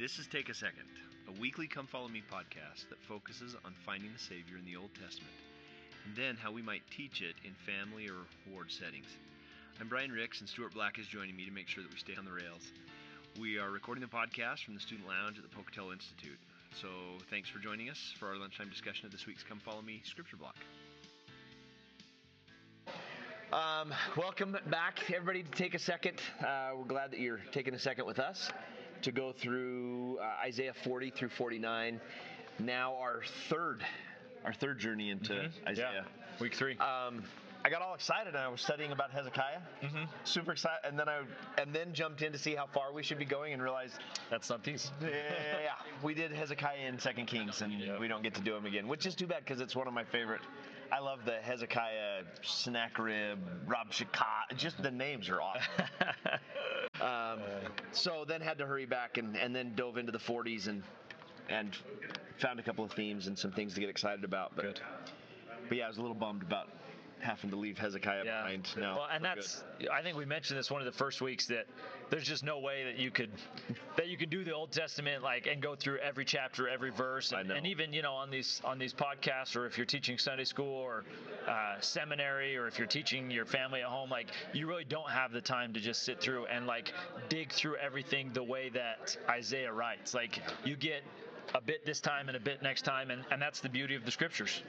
This is Take a Second, a weekly Come Follow Me podcast that focuses on finding the Savior in the Old Testament and then how we might teach it in family or ward settings. I'm Brian Ricks, and Stuart Black is joining me to make sure that we stay on the rails. We are recording the podcast from the Student Lounge at the Pocatello Institute. So thanks for joining us for our lunchtime discussion of this week's Come Follow Me scripture block. Um, welcome back, everybody, to take a second. Uh, we're glad that you're taking a second with us to go through uh, Isaiah 40 through 49. Now our third, our third journey into Mm-hmm. Isaiah. Week three. Um, I got all excited and I was studying about Hezekiah. Mm-hmm. Super excited, and then I and then jumped in to see how far we should be going and realized, That's not these. yeah, yeah, we did Hezekiah in Second Kings, and Yep. we don't get to do him again, which is too bad because it's one of my favorite. I love the Hezekiah Sennacherib, Rabshakeh. Just the names are awesome. um, so then had to hurry back and, and then dove into the 40s and and found a couple of themes and some things to get excited about. But, Good. but yeah, I was a little bummed about having to leave Hezekiah Yeah. behind. No, well, and that's good. I think we mentioned this one of the first weeks that there's just no way that you could that you could do the Old Testament like and go through every chapter, every verse, and, and even you know on these on these podcasts or if you're teaching Sunday school or uh, seminary or if you're teaching your family at home, like you really don't have the time to just sit through and like dig through everything the way that Isaiah writes. Like you get a bit this time and a bit next time, and, and that's the beauty of the scriptures,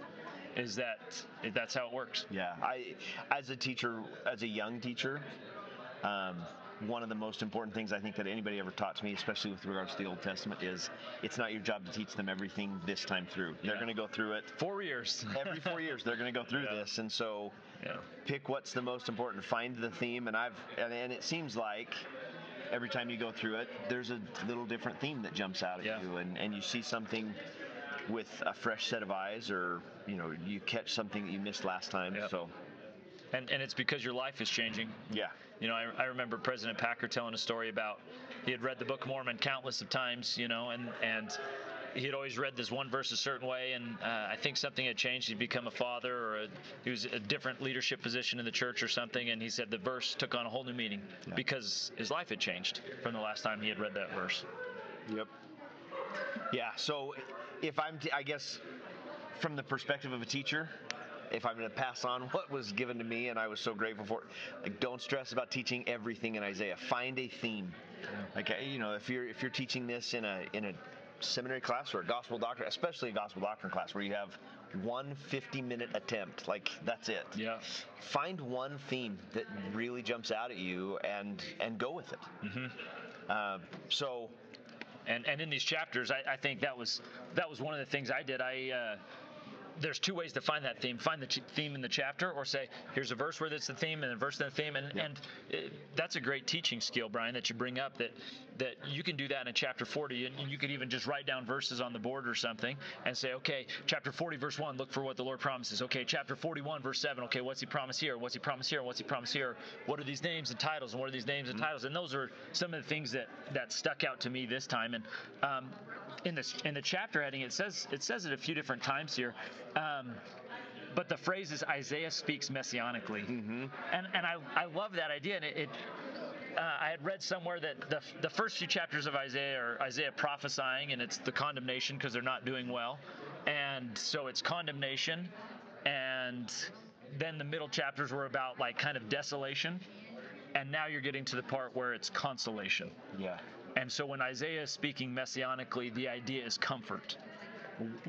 is that that's how it works. Yeah, I as a teacher, as a young teacher, um, one of the most important things I think that anybody ever taught to me, especially with regards to the Old Testament, is it's not your job to teach them everything this time through. They're Yeah. going to go through it Four years. every four years. They're going to go through Yeah. this, and so yeah. pick what's the most important. Find the theme, and I've and, and it seems like every time you go through it, there's a little different theme that jumps out at you, and and you see something with a fresh set of eyes, or you know you catch something that you missed last time. Yep. So And and it's because your life is changing. yeah. You know, I, I remember President Packer telling a story about he had read the Book of Mormon countless of times, you know, and and he had always read this one verse a certain way, and uh, I think something had changed. He'd become a father, or a, he was a different leadership position in the church, or something. And he said the verse took on a whole new meaning Yeah. because his life had changed from the last time he had read that verse. Yep. Yeah. So if I'm, t- I guess, from the perspective of a teacher, if I'm going to pass on what was given to me and I was so grateful for, it, like don't stress about teaching everything in Isaiah. Find a theme. Like uh, you know, if you're if you're teaching this in a in a seminary class or a gospel doctrine, especially a gospel doctrine class where you have one 50 minute attempt, like that's it. Yeah. Find one theme that really jumps out at you and and go with it. Mm-hmm. Um, so and and in these chapters, I, I think that was that was one of the things I did. I uh, there's two ways to find that theme: find the ch- theme in the chapter, or say, "Here's a verse where that's the theme, and a verse in the theme." And Yeah. and it, that's a great teaching skill, Brian, that you bring up. That that you can do that in chapter 40, and you could even just write down verses on the board or something, and say, "Okay, chapter 40, verse one, look for what the Lord promises." Okay, chapter 41, verse seven. Okay, what's He promise here? What's He promise here? What's He promise here? What are these names and titles? And what are these names and titles? And those are some of the things that that stuck out to me this time. And um, in this in the chapter heading, it says it says it a few different times here. Um, but the phrase is Isaiah speaks messianically, and and I, I love that idea. And it, it uh, I had read somewhere that the the first few chapters of Isaiah are Isaiah prophesying, and it's the condemnation because they're not doing well, and so it's condemnation, and then the middle chapters were about like kind of desolation, and now you're getting to the part where it's consolation. yeah. And so when Isaiah is speaking messianically, the idea is comfort.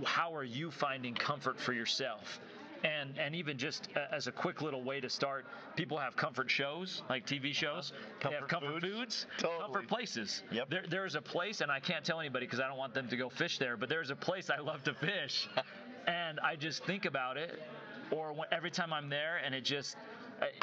How are you finding comfort for yourself? And and even just as a quick little way to start, people have comfort shows like TV shows. they have Comfort comfort foods. foods, Totally. comfort places. Yep. There, there's a place, and I can't tell anybody because I don't want them to go fish there. But there's a place I love to fish, and I just think about it, or when, every time I'm there, and it just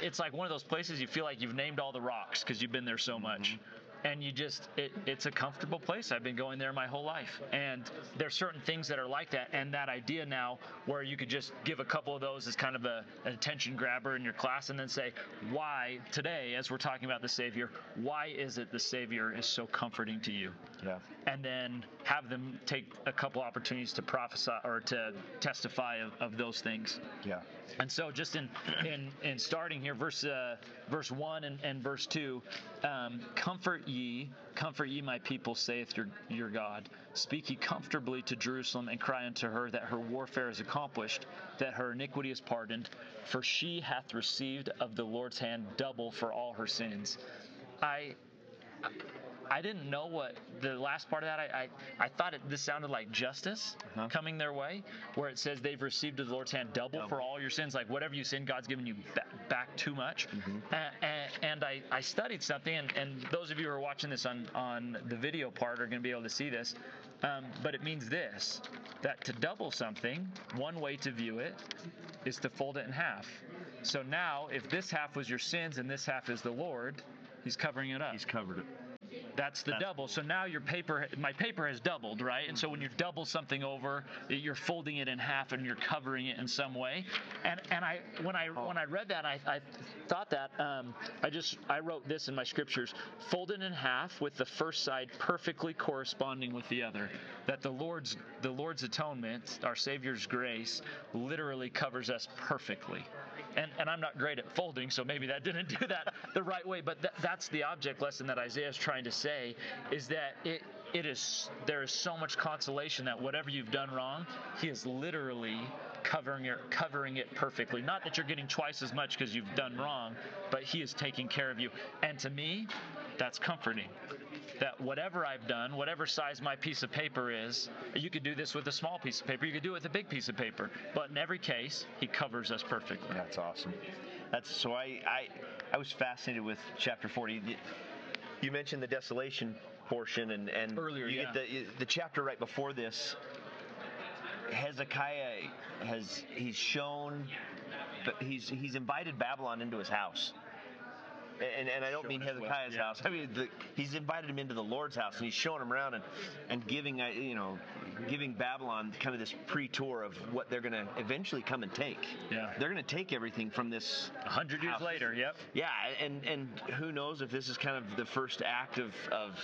it's like one of those places you feel like you've named all the rocks because you've been there so mm-hmm. much and you just it, it's a comfortable place. I've been going there my whole life. And there's certain things that are like that. And that idea now where you could just give a couple of those as kind of a, an attention grabber in your class and then say why today as we're talking about the savior why is it the savior is so comforting to you? Yeah. And then have them take a couple opportunities to prophesy or to testify of, of those things. Yeah. And so, just in in, in starting here, verse uh, verse one and, and verse two, um, comfort ye, comfort ye, my people, saith your your God. Speak ye comfortably to Jerusalem, and cry unto her that her warfare is accomplished, that her iniquity is pardoned, for she hath received of the Lord's hand double for all her sins. I I didn't know what the last part of that. I I, I thought it, this sounded like justice Uh-huh. coming their way, where it says they've received of the Lord's hand double, for all your sins. Like whatever you sin, God's given you ba- back too much. Mm-hmm. A- a- and I, I studied something, and, and those of you who are watching this on on the video part are going to be able to see this. Um, but it means this: that to double something, one way to view it is to fold it in half. So now, if this half was your sins and this half is the Lord, He's covering it up. He's covered it. That's the That's double. So now your paper, my paper has doubled, right? And so when you double something over, you're folding it in half and you're covering it in some way. And and I when I when I read that, I, I thought that um, I just I wrote this in my scriptures: folded in half with the first side perfectly corresponding with the other. That the Lord's the Lord's atonement, our Savior's grace, literally covers us perfectly. And, and I'm not great at folding, so maybe that didn't do that the right way. But th- that's the object lesson that Isaiah is trying to say is that it it is there is so much consolation that whatever you've done wrong, He is literally covering it covering it perfectly. Not that you're getting twice as much because you've done wrong, but He is taking care of you. And to me, that's comforting. That whatever I've done, whatever size my piece of paper is, you could do this with a small piece of paper, you could do it with a big piece of paper. But in every case, He covers us perfectly. That's awesome. That's so I I I was fascinated with chapter 40. You- mentioned the desolation portion and and Earlier, you yeah. get the the chapter right before this. Hezekiah has he's shown but he's he's invited Babylon into his house. And, and I don't mean Hezekiah's yeah. house. I mean, the, he's invited him into the Lord's house, and he's showing him around and, and giving, uh, you know, giving Babylon kind of this pre-tour of what they're going to eventually come and take. Yeah. They're going to take everything from this A hundred years later, yep. Yeah, and and who knows if this is kind of the first act of of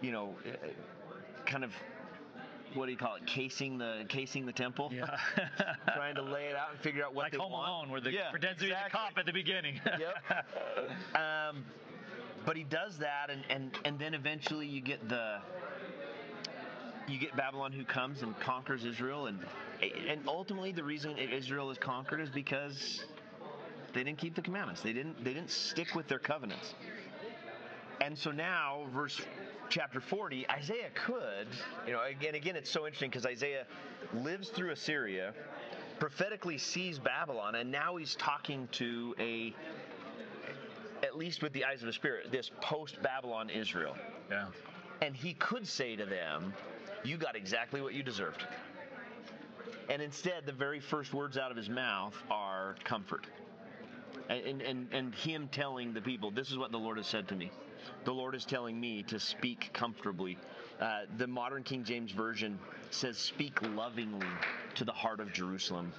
you know, uh, kind of what do you call it? Casing the casing the temple. Yeah. Trying to lay it out and figure out what like they Home want. Alone, where the Yeah, pretends to be the cop at the beginning. Yep. Um, but he does that, and, and and then eventually you get the you get Babylon who comes and conquers Israel, and and ultimately the reason Israel is conquered is because they didn't keep the commandments. They didn't they didn't stick with their covenants. And so now, verse chapter 40, Isaiah could, you know, again, again, it's so interesting because Isaiah lives through Assyria, prophetically sees Babylon, and now he's talking to a, at least with the eyes of the Spirit, this post Babylon Israel. yeah. And he could say to them, You got exactly what you deserved. And instead, the very first words out of his mouth are comfort. And, and, and him telling the people, This is what the Lord has said to me. The Lord is telling me to speak comfortably. Uh, the modern King James Version says, Speak lovingly to the heart of Jerusalem.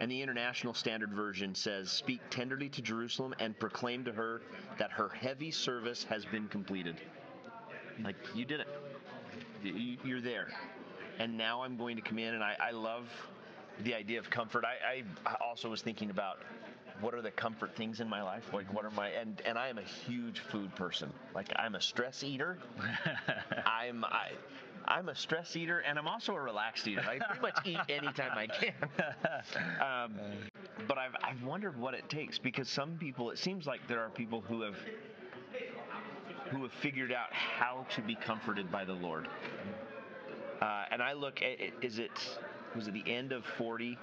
And the International Standard Version says, Speak tenderly to Jerusalem and proclaim to her that her heavy service has been completed. Like you did it. You- You're there. And now I'm going to come in, and I, I love the idea of comfort. I, I also was thinking about what are the comfort things in my life? Like what are my and and I am a huge food person. Like I'm a stress eater. I'm I. I'm a stress eater and I'm also a relaxed eater. I pretty much eat anytime I can. um, but I've, I've wondered what it takes because some people, it seems like there are people who have who have figured out how to be comforted by the Lord. Uh, and I look at it, is it was it the end of 40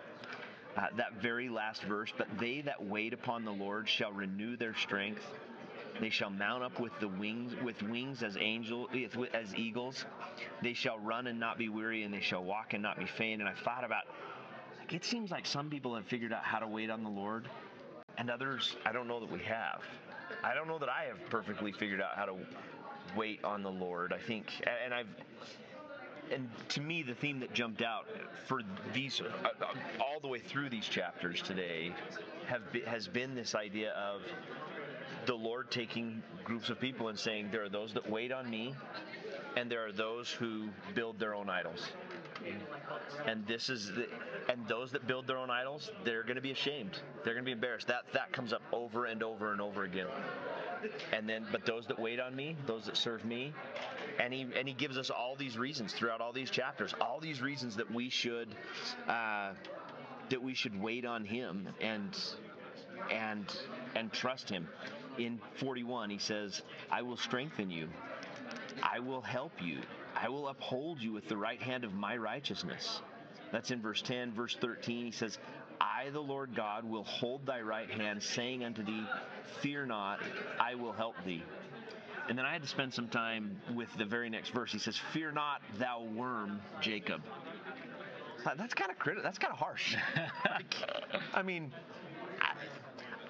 uh, that very last verse but they that wait upon the Lord shall renew their strength. They shall mount up with the wings with wings as angel as eagles. They shall run and not be weary and they shall walk and not be faint. And I thought about like, it seems like some people have figured out how to wait on the Lord and others I don't know that we have. I don't know that I have perfectly figured out how to wait on the Lord. I think and I've and to me, the theme that jumped out for these uh, uh, all the way through these chapters today have be, has been this idea of the Lord taking groups of people and saying, "There are those that wait on me, and there are those who build their own idols. And this is the, and those that build their own idols, they're going to be ashamed. They're going to be embarrassed. That that comes up over and over and over again. And then, but those that wait on me, those that serve me, and he and he gives us all these reasons throughout all these chapters, all these reasons that we should uh, that we should wait on him and and and trust him. In 41, he says, "I will strengthen you. I will help you. I will uphold you with the right hand of my righteousness." That's in verse 10. Verse 13, he says, I, the Lord God, will hold thy right hand, saying unto thee, Fear not, I will help thee. And then I had to spend some time with the very next verse. He says, Fear not, thou worm, Jacob. That's kind of critical. That's kind of harsh. like, I mean, I,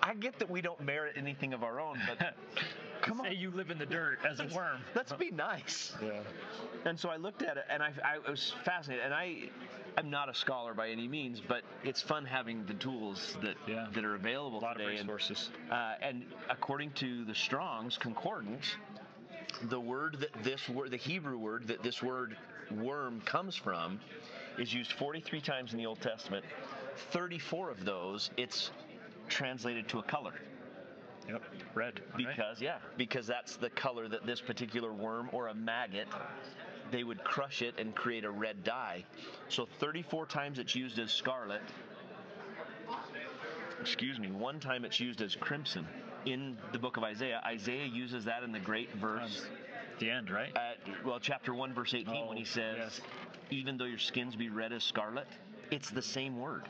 I get that we don't merit anything of our own, but come Say on. you live in the dirt as a worm. Let's be nice. Yeah. And so I looked at it, and I, I was fascinated. And I, I'm not a scholar by any means, but it's fun having the tools that Yeah. that are available A lot of today. And, resources. uh, and according to the Strong's Concordance, the word that this word, the Hebrew word that this word worm comes from, is used 43 times in the Old Testament. 34 of those, it's translated to a color Yep. Red. right? because yeah because that's the color that this particular worm or a maggot they would crush it and create a red dye so 34 times it's used as scarlet excuse me one time it's used as crimson in the book of isaiah isaiah uses that in the great verse the end, right? at well chapter 1 verse 18 when oh, he Oh, says yes. even though your skins be red as scarlet it's the same word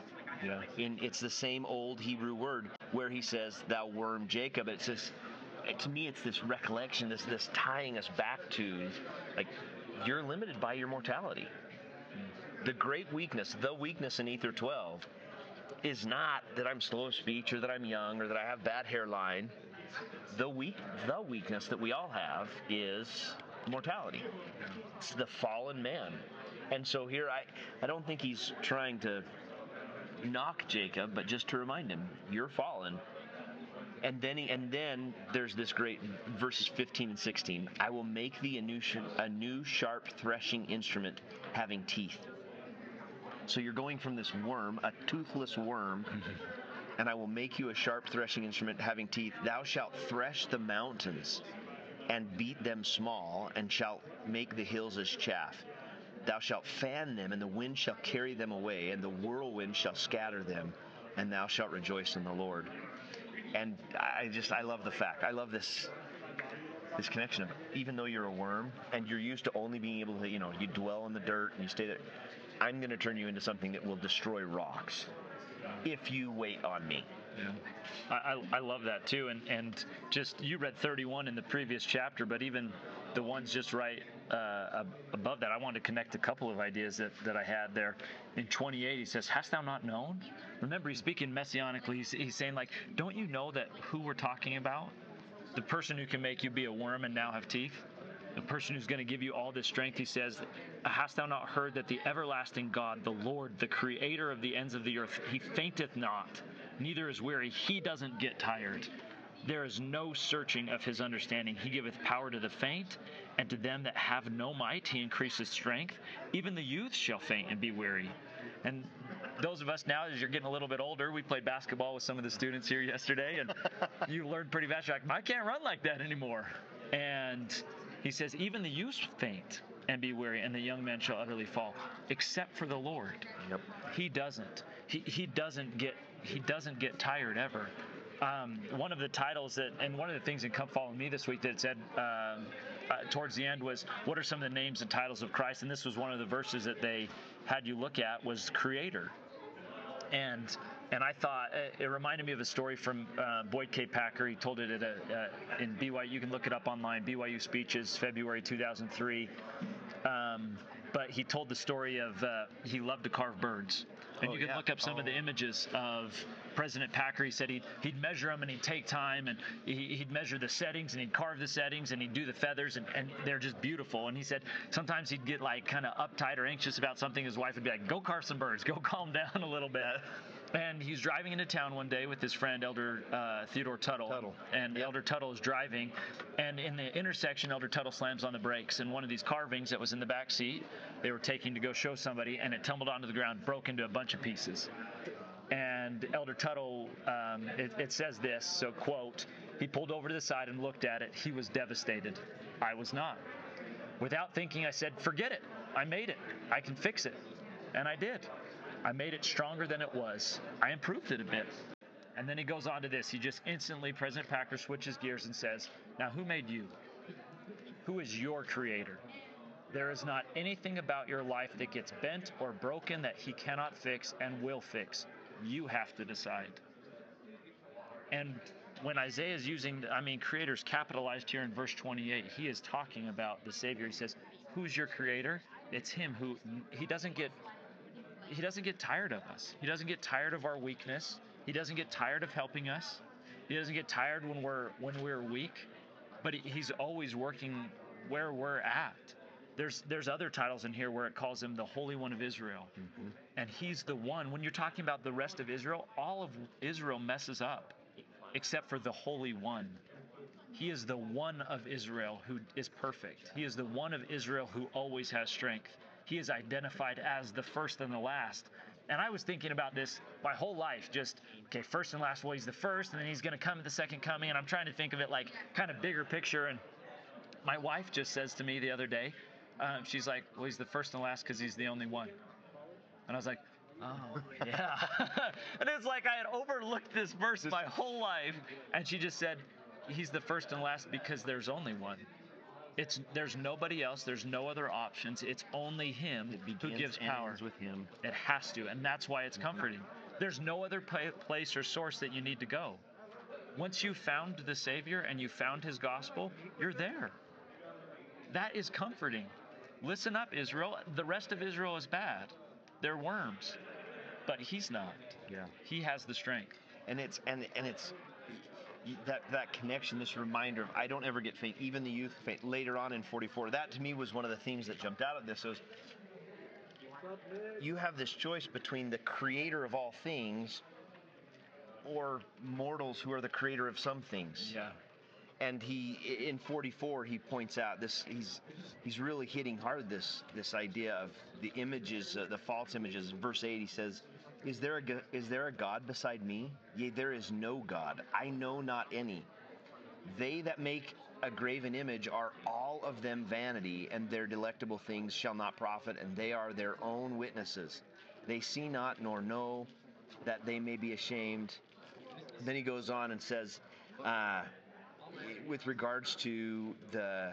yeah. in it's the same old Hebrew word where he says thou worm Jacob. It's this to me it's this recollection this this tying us back to like you're limited by your mortality. The great weakness the weakness in ether 12 is not that I'm slow of speech or that I'm young or that I have bad hairline. The weak the weakness that we all have is mortality. It's the fallen man. And so here I I don't think he's trying to knock Jacob, but just to remind him, you're fallen. And then, he, and then there's this great verses 15 and 16. I will make thee a new, sh- a new sharp threshing instrument having teeth. So you're going from this worm, a toothless worm, and I will make you a sharp threshing instrument having teeth. Thou shalt thresh the mountains and beat them small, and shalt make the hills as chaff. Thou shalt fan them, and the wind shall carry them away, and the whirlwind shall scatter them, and thou shalt rejoice in the Lord. And I just, I love the fact. I love this, this connection of even though you're a worm and you're used to only being able to, you know, you dwell in the dirt and you stay there. I'm going to turn you into something that will destroy rocks if you wait on me. I, I, I love that too, and and just you read 31 in the previous chapter, but even the ones just right uh, above that, I wanted to connect a couple of ideas that, that I had there. In 28, he says, "Hast thou not known?" Remember, he's speaking messianically. He's, he's saying like, "Don't you know that who we're talking about? The person who can make you be a worm and now have teeth." The person who's going to give you all this strength, he says, Hast thou not heard that the everlasting God, the Lord, the creator of the ends of the earth, he fainteth not, neither is weary. He doesn't get tired. There is no searching of his understanding. He giveth power to the faint, and to them that have no might, he increases strength. Even the youth shall faint and be weary. And those of us now, as you're getting a little bit older, we played basketball with some of the students here yesterday, and you learned pretty fast. You're like, I can't run like that anymore. And he says, even the youth faint and be weary, and the young men shall utterly fall, except for the Lord. Yep. He doesn't. He, he doesn't get he doesn't get tired ever. Um, one of the titles that, and one of the things in Come Follow Me this week that said um, uh, towards the end was, "What are some of the names and titles of Christ?" And this was one of the verses that they had you look at was Creator, and and I thought it, it reminded me of a story from uh, Boyd K. Packer. He told it at a, uh, in BYU. You can look it up online. BYU speeches, February 2003. Um, but he told the story of uh, he loved to carve birds, and Oh, you can yeah. look up some of the Oh. images of President Packer. He said he'd, he'd measure them and he'd take time and he, he'd measure the settings and he'd carve the settings and he'd do the feathers and, and they're just beautiful. And he said sometimes he'd get like kind of uptight or anxious about something. His wife would be like, "Go carve some birds. Go calm down a little bit." And he's driving into town one day with his friend Elder uh, Theodore Tuttle. Tuttle. And Elder Tuttle is driving, and in the intersection, Elder Tuttle slams on the brakes, and one of these carvings that was in the back seat, they were taking to go show somebody, and it tumbled onto the ground, broke into a bunch of pieces. And Elder Tuttle, um, it, it says this, so quote, he pulled over to the side and looked at it. He was devastated. I was not. Without thinking, I said, forget it. I made it. I can fix it. And I did. I made it stronger than it was. I improved it a bit. And then he goes on to this. He just instantly, President Packer switches gears and says, Now, who made you? Who is your creator? There is not anything about your life that gets bent or broken that he cannot fix and will fix. You have to decide. And when Isaiah is using, I mean, creators capitalized here in verse 28, he is talking about the Savior. He says, Who's your creator? It's him who, he doesn't get. He doesn't get tired of us. He doesn't get tired of our weakness. He doesn't get tired of helping us. He doesn't get tired when we're when we're weak, but he, he's always working where we're at. There's there's other titles in here where it calls him the Holy One of Israel, mm-hmm. and he's the one. When you're talking about the rest of Israel, all of Israel messes up, except for the Holy One. He is the one of Israel who is perfect. He is the one of Israel who always has strength. He is identified as the first and the last. And I was thinking about this my whole life just, okay, first and last, well, he's the first, and then he's going to come at the second coming. And I'm trying to think of it like kind of bigger picture. And my wife just says to me the other day, um, she's like, well, he's the first and last because he's the only one. And I was like, oh, yeah. and it's like I had overlooked this verse my whole life. And she just said, he's the first and last because there's only one. It's there's nobody else. There's no other options. It's only Him who gives power. with him. It has to, and that's why it's mm-hmm. comforting. There's no other place or source that you need to go. Once you found the Savior and you found His gospel, you're there. That is comforting. Listen up, Israel. The rest of Israel is bad. They're worms, but He's not. Yeah. He has the strength. and it's and and it's that that connection this reminder of i don't ever get faint even the youth faint later on in 44 that to me was one of the themes that jumped out of this was you have this choice between the creator of all things or mortals who are the creator of some things. Yeah. and he in 44 he points out this he's he's really hitting hard this this idea of the images uh, the false images. Verse 8 he says is there a is there a god beside me? Yea there is no god. I know not any. They that make a graven image are all of them vanity and their delectable things shall not profit and they are their own witnesses. They see not nor know that they may be ashamed. Then he goes on and says uh, with regards to the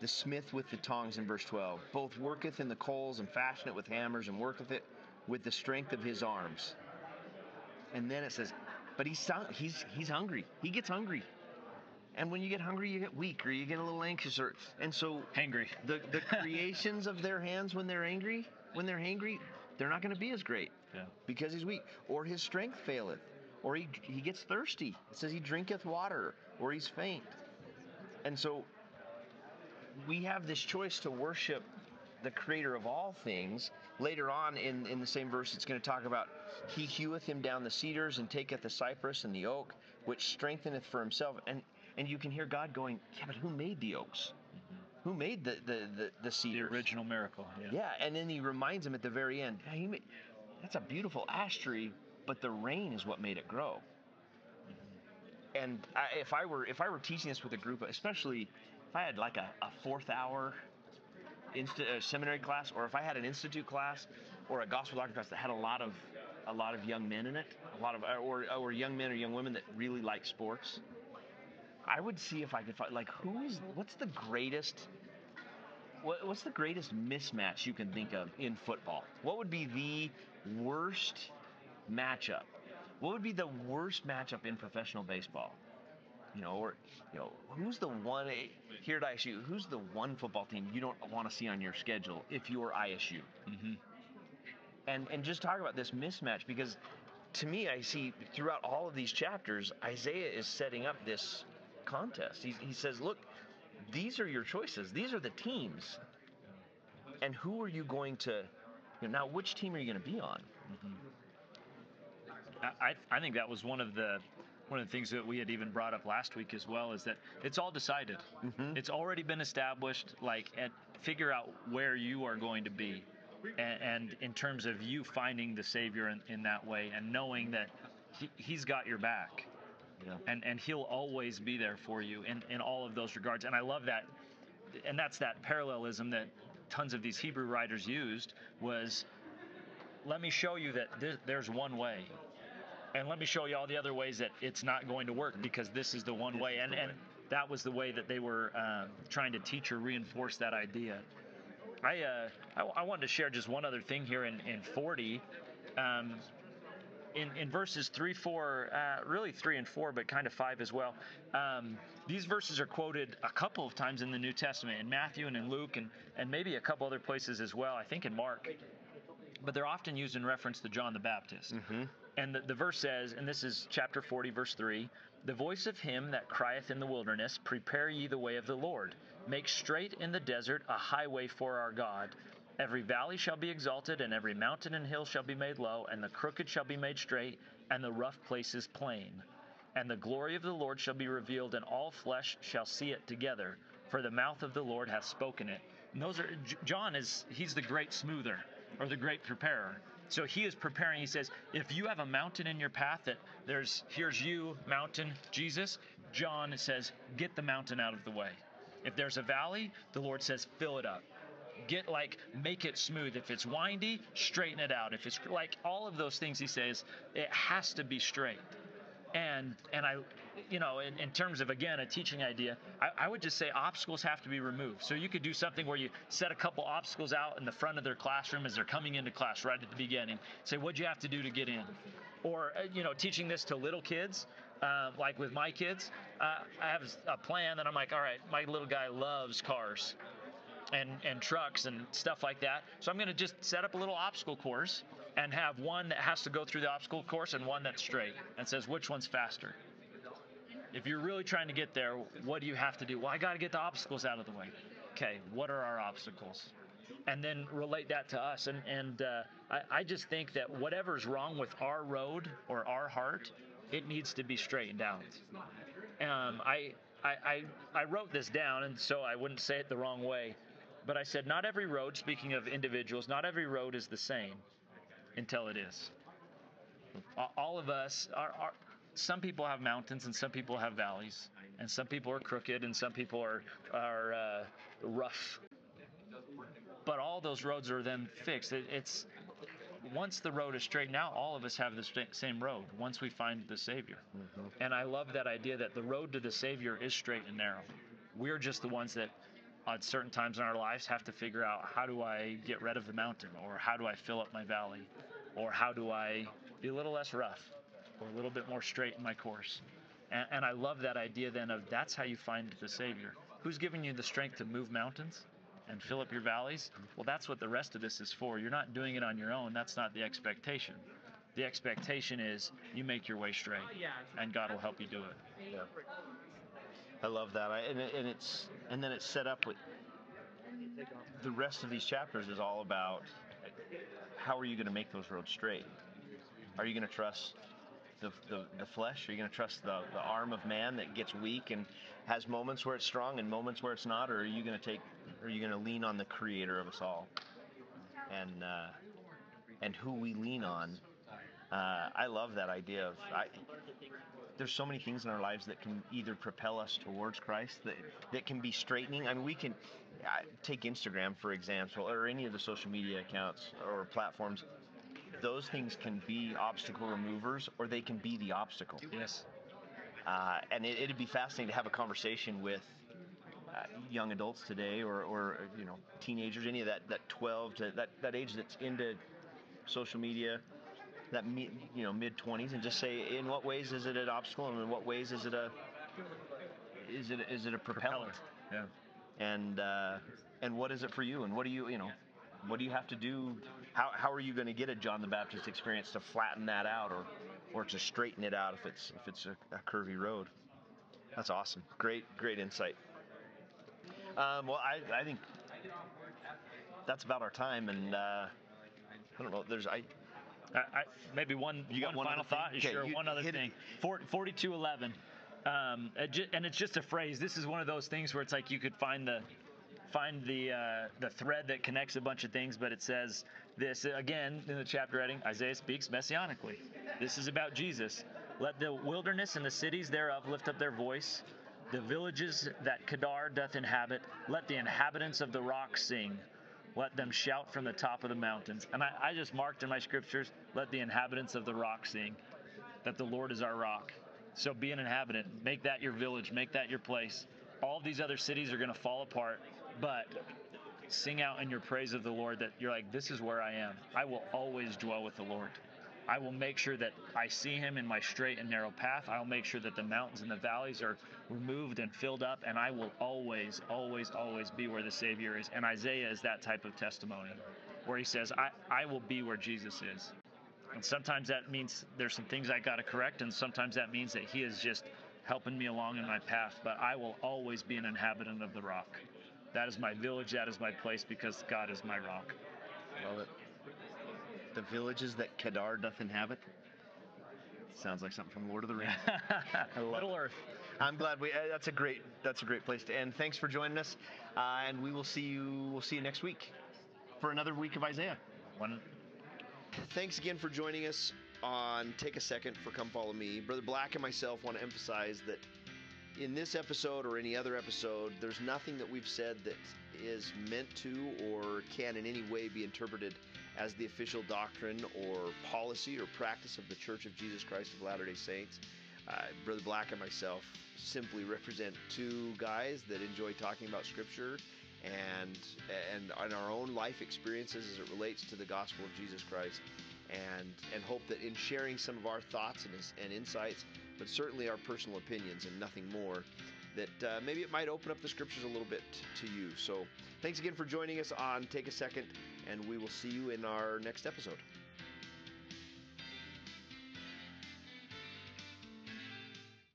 the smith with the tongs in verse 12 both worketh in the coals and fashion it with hammers and worketh it with the strength of his arms and then it says but he's he's he's hungry he gets hungry and when you get hungry you get weak or you get a little anxious or and so Hangry. the the creations of their hands when they're angry when they're hangry they're not going to be as great Yeah. because he's weak, or his strength faileth, or he, he gets thirsty. It says he drinketh water, or he's faint. And so we have this choice to worship the creator of all things. Later on in, in the same verse, it's going to talk about he heweth him down the cedars and taketh the cypress and the oak, which strengtheneth for himself. And and you can hear God going, Yeah, but who made the oaks? Who made the the, the, the The original miracle. Yeah. Yeah, and then he reminds him at the very end, "Hey, he made, that's a beautiful ash tree, but the rain is what made it grow. And I, if I were if I were teaching this with a group, especially if I had like a, a fourth hour insta- uh, seminary class, or if I had an institute class or a gospel doctrine class that had a lot of a lot of young men in it, a lot of or or young men or young women that really like sports, I would see if I could find like who's what's the greatest what, what's the greatest mismatch you can think of in football? What would be the worst matchup? What would be the worst matchup in professional baseball? You know, or you know, who's the one here at ISU? Who's the one football team you don't want to see on your schedule if you're ISU? hmm and and just talk about this mismatch because to me I see throughout all of these chapters Isaiah is setting up this contest. He, he says, look, these are your choices. These are the teams, and who are you going to? You know, now, which team are you going to be on? I, I think that was one of the one of the things that we had even brought up last week as well is that it's all decided. Mm-hmm. It's already been established. Like, and figure out where you are going to be, and, and in terms of you finding the Savior in, in that way, and knowing that he, He's got your back, Yeah. and and He'll always be there for you in in all of those regards. And I love that, and that's that parallelism that tons of these Hebrew writers used was let me show you that th- there's one way and let me show you all the other ways that it's not going to work because this is the one This way. and and way. that was the way that they were um, trying to teach or reinforce that idea. I uh, I, I wanted to share just one other thing here in in 40 um, in, in verses 3 4 uh, really 3 and 4 but kind of 5 as well. Um, these verses are quoted a couple of times in the new testament in matthew and in luke and, and maybe a couple other places as well i think in mark. But they're often used in reference to john the baptist. Mm-hmm. And the, the verse says, and this is chapter 40, verse 3 The voice of him that crieth in the wilderness, Prepare ye the way of the Lord. Make straight in the desert a highway for our God. Every valley shall be exalted, and every mountain and hill shall be made low, and the crooked shall be made straight, and the rough places plain. And the glory of the Lord shall be revealed, and all flesh shall see it together, for the mouth of the Lord hath spoken it. And those are John is he's the great smoother or the great preparer. So he is preparing. He says, if you have a mountain in your path that there's here's you, mountain, Jesus, John says, get the mountain out of the way. If there's a valley, the Lord says, fill it up. Get like make it smooth. If it's windy, straighten it out. If it's like all of those things he says, it has to be straight and and I, you know, in, in terms of again a teaching idea, I, I would just say obstacles have to be removed. So you could do something where you set a couple obstacles out in the front of their classroom as they're coming into class right at the beginning. Say what'd you have to do to get in, or uh, you know, teaching this to little kids. Uh, like with my kids, uh, I have a plan that I'm like, all right, my little guy loves cars and and trucks and stuff like that. So I'm going to just set up a little obstacle course and have one that has to go through the obstacle course and one that's straight and says which one's faster. If you're really trying to get there, what do you have to do? Well, I got to get the obstacles out of the way. Okay, what are our obstacles? And then relate that to us. And and uh, I, I just think that whatever's wrong with our road or our heart, it needs to be straightened out. Um, I, I, I, I wrote this down, and so I wouldn't say it the wrong way. But I said, not every road, speaking of individuals, not every road is the same until it is. All of us are, are some people have mountains and some people have valleys, and some people are crooked and some people are, are uh, rough. But all those roads are then fixed. It, it's once the road is straight. Now all of us have the same road once we find the Savior. And I love that idea that the road to the Savior is straight and narrow. We're just the ones that, at certain times in our lives, have to figure out how do I get rid of the mountain, or how do I fill up my valley, or how do I be a little less rough, or a little bit more straight in my course. And, and I love that idea then of that's how you find the Savior. Who's giving you the strength to move mountains? and fill up your valleys, well, that's what the rest of this is for. You're not doing it on your own. That's not the expectation. The expectation is you make your way straight, and God will help you do it. Yeah. I love that. I, and, it, and it's and then it's set up with the rest of these chapters is all about how are you going to make those roads straight? Are you going to trust the, the, the flesh? Are you going to trust the, the arm of man that gets weak and has moments where it's strong and moments where it's not? Or are you going to take? Are you going to lean on the Creator of us all? And uh, and who we lean on. Uh, I love that idea of I, there's so many things in our lives that can either propel us towards Christ that that can be straightening. I mean, we can take Instagram for example, or any of the social media accounts or platforms. Those things can be obstacle removers, or they can be the obstacle. Yes. Uh, and it, it'd be fascinating to have a conversation with uh, young adults today, or, or you know, teenagers, any of that that 12 to that that age that's into social media, that mi- you know mid 20s, and just say in what ways is it an obstacle, and in what ways is it a is it is it a propellant? Yeah. and uh, and what is it for you and what do you you know what do you have to do how, how are you going to get a john the baptist experience to flatten that out or or to straighten it out if it's if it's a, a curvy road that's awesome great great insight um, well I, I think that's about our time and uh, i don't know there's i I, I, maybe one, You got one one final thought. Okay, sure, you one other thing. 4211. Um, and it's just a phrase. This is one of those things where it's like you could find the find the uh, the thread that connects a bunch of things, but it says this again in the chapter heading. Isaiah speaks messianically. This is about Jesus. Let the wilderness and the cities thereof lift up their voice. The villages that Kedar doth inhabit, let the inhabitants of the rock sing. Let them shout from the top of the mountains. And I, I just marked in my scriptures, let the inhabitants of the rock sing, that the Lord is our rock. So be an inhabitant. Make that your village. Make that your place. All these other cities are going to fall apart, but sing out in your praise of the Lord that you're like, this is where I am. I will always dwell with the Lord. I will make sure that I see him in my straight and narrow path. I'll make sure that the mountains and the valleys are removed and filled up, and I will always, always, always be where the Savior is. And Isaiah is that type of testimony where he says, I, I will be where Jesus is. And sometimes that means there's some things I got to correct, and sometimes that means that he is just helping me along in my path. But I will always be an inhabitant of the rock. That is my village, that is my place, because God is my rock. Love it. The villages that Kedar doth inhabit. Sounds like something from Lord of the Rings. I love Middle it. Earth. I'm glad we. Uh, that's a great. That's a great place to end. Thanks for joining us, uh, and we will see you. We'll see you next week for another week of Isaiah. One, Thanks again for joining us on Take a Second for Come Follow Me. Brother Black and myself want to emphasize that in this episode or any other episode, there's nothing that we've said that is meant to or can in any way be interpreted as the official doctrine or policy or practice of the Church of Jesus Christ of Latter day Saints. Uh, Brother Black and myself simply represent two guys that enjoy talking about Scripture and and on our own life experiences as it relates to the gospel of Jesus Christ, and and hope that in sharing some of our thoughts and, and insights, but certainly our personal opinions and nothing more, that uh, maybe it might open up the scriptures a little bit to you. So thanks again for joining us on Take a Second, and we will see you in our next episode.